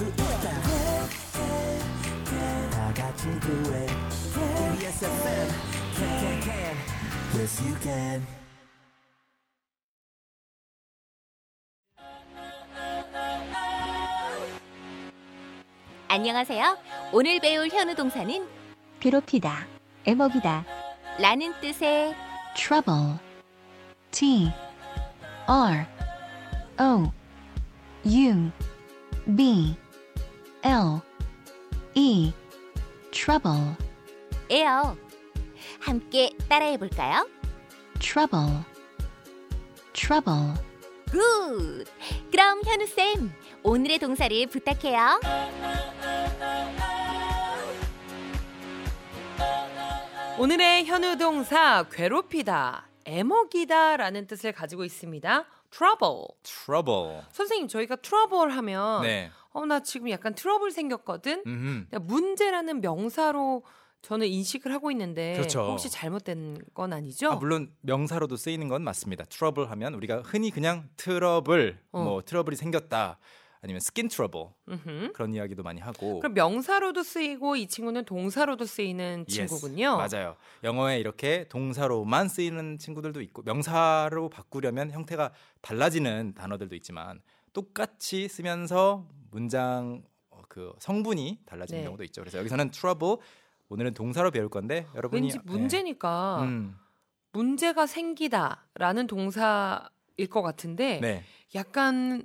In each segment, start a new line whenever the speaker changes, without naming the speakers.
수 있다 다 같이 do it TBS FM can can can yes you can
안녕하세요. 오늘 배울 현우 동사는
괴롭히다, 애먹이다,
라는 뜻의
trouble, T, R, O, U, B, L, E, trouble,
에요. 함께 따라해 볼까요?
trouble, trouble.
Good! 그럼 현우쌤, 오늘의 동사를 부탁해요.
오늘의 현우 동사 괴롭히다, 애먹이다라는 뜻을 가지고 있습니다. trouble.
trouble.
선생님, 저희가 trouble 하면
네.
어, 나 지금 약간 트러블 생겼거든. 그러니까 문제라는 명사로 저는 인식을 하고 있는데
그렇죠.
혹시 잘못된 건 아니죠?
아, 물론 명사로도 쓰이는 건 맞습니다. 트러블 하면 우리가 흔히 그냥 트러블,
어.
뭐 트러블이 생겼다, 아니면 스킨 트러블
음흠.
그런 이야기도 많이 하고.
그럼 명사로도 쓰이고 이 친구는 동사로도 쓰이는
Yes,
친구군요.
맞아요. 영어에 이렇게 동사로만 쓰이는 친구들도 있고 명사로 바꾸려면 형태가 달라지는 단어들도 있지만 똑같이 쓰면서 문장 어, 그 성분이 달라지는
네.
경우도 있죠. 그래서 여기서는 trouble 오늘은 동사로 배울 건데 여러분이
왠지 문제니까
네. 음,
문제가 생기다라는 동사일 것 같은데
네.
약간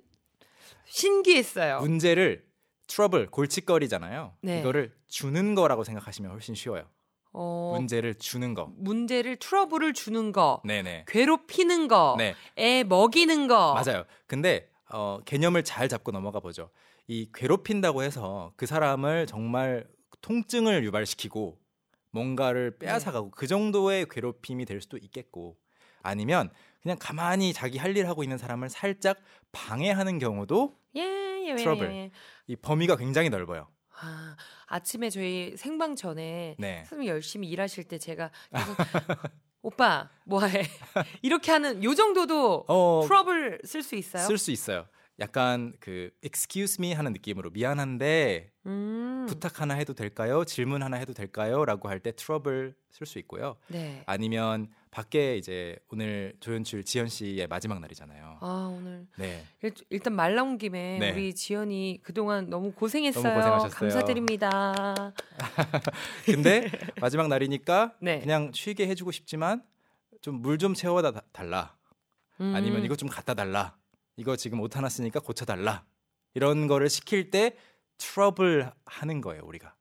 신기했어요.
문제를 트러블 골칫거리잖아요.
네.
이거를 주는 거라고 생각하시면 훨씬 쉬워요.
어,
문제를 주는 거.
문제를 트러블을 주는 거,
네네.
괴롭히는 거,
네
애 먹이는 거.
맞아요. 근데 어, 개념을 잘 잡고 넘어가 보죠. 이 괴롭힌다고 해서 그 사람을 정말 통증을 유발시키고 뭔가를 빼앗아가고 그 정도의 괴롭힘이 될 수도 있겠고 아니면 그냥 가만히 자기 할 일 하고 있는 사람을 살짝 방해하는 경우도
예, 예, 예,
트러블.
예.
이 범위가 굉장히 넓어요.
아, 아침에 저희 생방 전에
네.
선생님 열심히 일하실 때 제가 오빠 뭐해 이렇게 하는 요 정도도
어,
트러블 쓸 수 있어요?
쓸 수 있어요. 약간 그 excuse me 하는 느낌으로 미안한데
음,
부탁 하나 해도 될까요? 질문 하나 해도 될까요?라고 할 때 트러블 쓸 수 있고요.
네.
아니면 밖에 이제 오늘 조연출 지현 씨의 마지막 날이잖아요.
아 오늘
네.
일- 일단 말 나온 김에
네.
우리 지현이 그동안 너무 고생했어요.
너무 고생하셨어요.
감사드립니다.
근데 마지막 날이니까
네.
그냥 쉬게 해주고 싶지만 좀 물좀 채워다 다- 달라. 아니면
음,
이거 좀 갖다 달라. 이거 지금 오타 하나 있으니까 고쳐 달라. 이런 거를 시킬 때 트러블 하는 거예요, 우리가.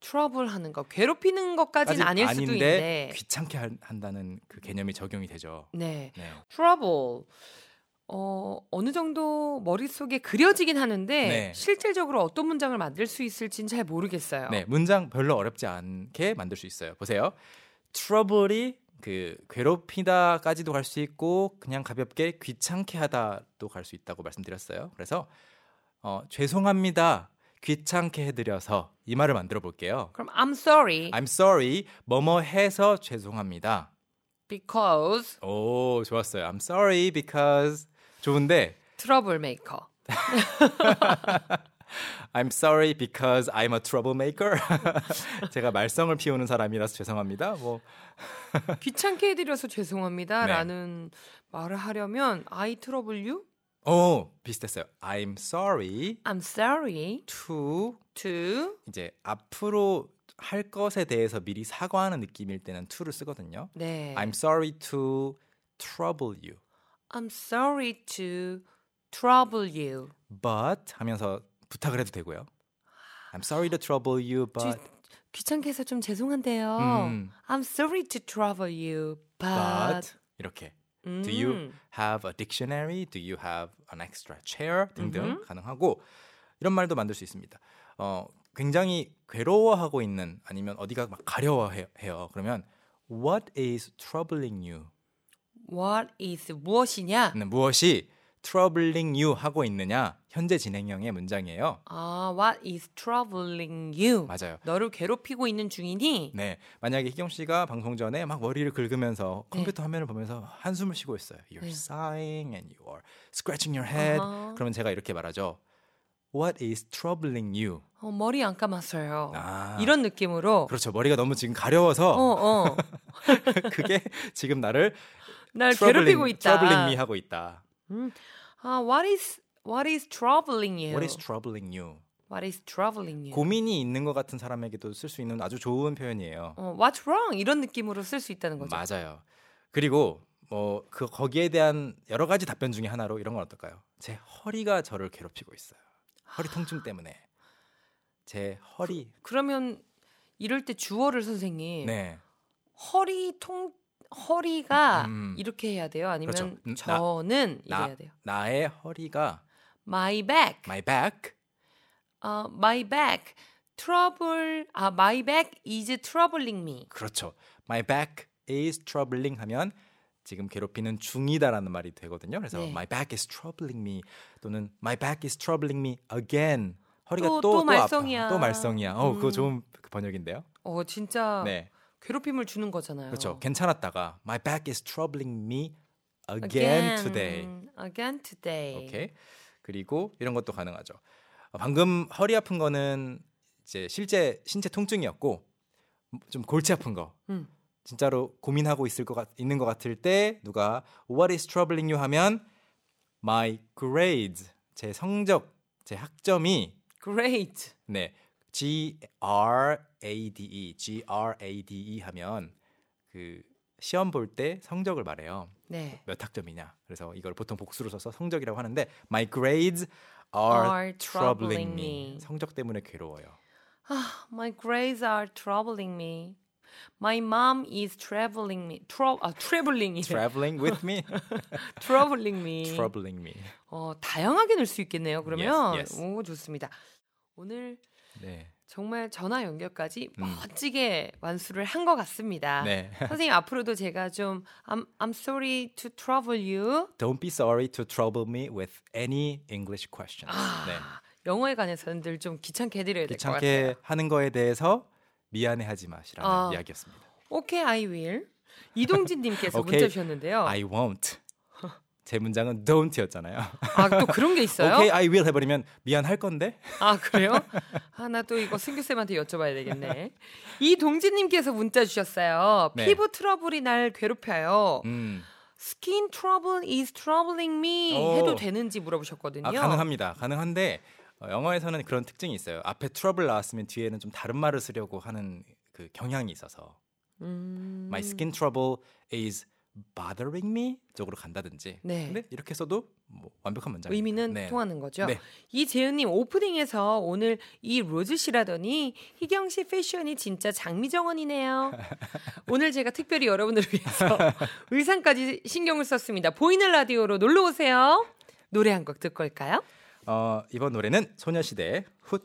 트러블 하는 거 괴롭히는 것까지는 아닐 수도
아닌데
있는데.
귀찮게 한- 한다는 그 개념이 적용이 되죠.
네.
네.
트러블. 어, 어느 정도 머릿속에 그려지긴 하는데
네.
실질적으로 어떤 문장을 만들 수 있을지는 잘 모르겠어요.
네, 문장 별로 어렵지 않게 만들 수 있어요. 보세요. 트러블이 그 괴롭히다까지도 갈 수 있고 그냥 가볍게 귀찮게 하다도 갈 수 있다고 말씀드렸어요. 그래서 어, 죄송합니다. 귀찮게 해드려서 이 말을 만들어 볼게요.
그럼 I'm sorry
I'm sorry. 뭐뭐 해서 죄송합니다.
because
오, 좋았어요. I'm sorry because 좋은데
트러블 메이커.
I'm sorry because I'm a troublemaker. 제가 말썽을 피우는 사람이라서 죄송합니다. 뭐
귀찮게 해드려서
네.
죄송합니다라는 말을 하려면 I trouble you?
오, 비슷했어요. I'm sorry
I'm sorry
to
to
이제 앞으로 할 것에 대해서 미리 사과하는 느낌일 때는 to를 쓰거든요.
네.
I'm sorry to trouble you.
I'm sorry to trouble you.
But 하면서 부탁을 해도 되고요. I'm sorry to trouble you, but
귀찮게 해서 좀 죄송한데요.
음.
I'm sorry to trouble you, but,
but 이렇게 Do you
음.
have a dictionary? Do you have an extra chair? 등등
음흠.
가능하고 이런 말도 만들 수 있습니다. 어, 굉장히 괴로워하고 있는 아니면 어디가 막 가려워해요. 그러면 What is troubling you?
What is 무엇이냐?
는 무엇이 troubling you 하고 있느냐? 현재 진행형의 문장이에요.
아, what is troubling you?
맞아요.
너를 괴롭히고 있는 중이니?
네, 만약에 희경 씨가 방송 전에 막 머리를 긁으면서
네.
컴퓨터 화면을 보면서 한숨을 쉬고 있어요. You're
네.
sighing and you are scratching your head.
아하.
그러면 제가 이렇게 말하죠. What is troubling you?
어, 머리 안 감았어요.
아.
이런 느낌으로.
그렇죠. 머리가 너무 지금 가려워서
어, 어.
그게 지금 나를
날
troubling,
괴롭히고 있다.
troubling me 하고 있다.
아, what is what is troubling you?
What is troubling you?
What is troubling you?
고민이 있는 것 같은 사람에게도 쓸 수 있는 아주 좋은 표현이에요.
어, what's wrong? 이런 느낌으로 쓸 수 있다는 거죠.
맞아요. 그리고 뭐 그 거기에 대한 여러 가지 답변 중에 하나로 이런 건 어떨까요? 제 허리가 저를 괴롭히고 있어요. 허리 통증 때문에 제 허리
그 러면 이럴 때 주어를 선생님
네
허리 통 허리가
음.
이렇게 해야 돼요? 아니면
그렇죠. 음, 나-
저는
나
이래야 돼요?
나의 허리가
My back.
my back
어, my back. trouble. 아, my back is troubling me.
그렇죠. My back is troubling 하면 지금 괴롭히는 중이다라는 말이 되거든요. 그래서
네.
my back is troubling me 또는 my back is troubling me again. 허리가
또-
또,
말썽이야.
아파. 또 말썽이야. 어, 그거
음.
좋은 번역인데요.
어, 진짜
네.
괴롭힘을 주는 거잖아요.
그렇죠. 괜찮았다가 my back is troubling me again, today.
Again today.
오케이. 그리고 이런 것도 가능하죠. 어, 방금 허리 아픈 거는 이제 실제 신체 통증이었고 좀 골치 아픈 거.
음.
진짜로 고민하고 있을 것 같, 있는 것 같을 때 누가 What is troubling you 하면 my grades 제 성적 제 학점이
Great.
네 G R A D E G R A D E 하면 그 시험 볼 때 성적을 말해요.
네.
몇 학점이냐. 그래서 이걸 보통 복수로 써서 성적이라고 하는데 my grades are,
Are troubling
me.
me.
성적 때문에 괴로워요.
아, my grades are troubling me. My mom is traveling me. Tro, 아, traveling.
traveling with me,
troubling me.
troubling me.
어, 다양하게 넣을 수 있겠네요. 그러면
Yes, yes.
오 좋습니다. 오늘
네.
정말 전화 연결까지
음.
멋지게 완수를 한 것 같습니다.
네.
선생님 앞으로도 제가 좀 I'm, I'm sorry to trouble you.
Don't be sorry to trouble me with any English questions.
아,
네.
영어에 관해서는 늘 좀 귀찮게 해드려야 될 것 같아요.
귀찮게 하는 거에 대해서 미안해하지 마시라는
아.
이야기였습니다.
오케이, I will. 이동진님께서
오케이,
문자 주셨는데요.
I won't. 제 문장은 don't였잖아요.
아, 또 그런 게 있어요?
okay, I will 해버리면 미안할 건데.
아 그래요? 아나또 이거 승규 쌤한테 여쭤봐야 되겠네. 이동진님께서 문자 주셨어요.
네.
피부 트러블이 날 괴롭혀요.
음,
Skin trouble is troubling me
오.
해도 되는지 물어보셨거든요.
아, 가능합니다. 가능한데 어, 영어에서는 그런 특징이 있어요. 앞에 trouble 나왔으면 뒤에는 좀 다른 말을 쓰려고 하는 그 경향이 있어서
음,
my skin trouble is bothering me 쪽으로 간다든지.
네.
근데 이렇게 써도 뭐 완벽한 문장.
의미는
네.
통하는 거죠.
네.
이재은님 오프닝에서 오늘 이 로즈 씨라더니 희경 씨 패션이 진짜 장미정원이네요. 오늘 제가 특별히 여러분들을 위해서 의상까지 신경을 썼습니다. 보이는 라디오로 놀러 오세요. 노래 한 곡 듣고 올까요?
어, 이번 노래는 소녀시대의 훗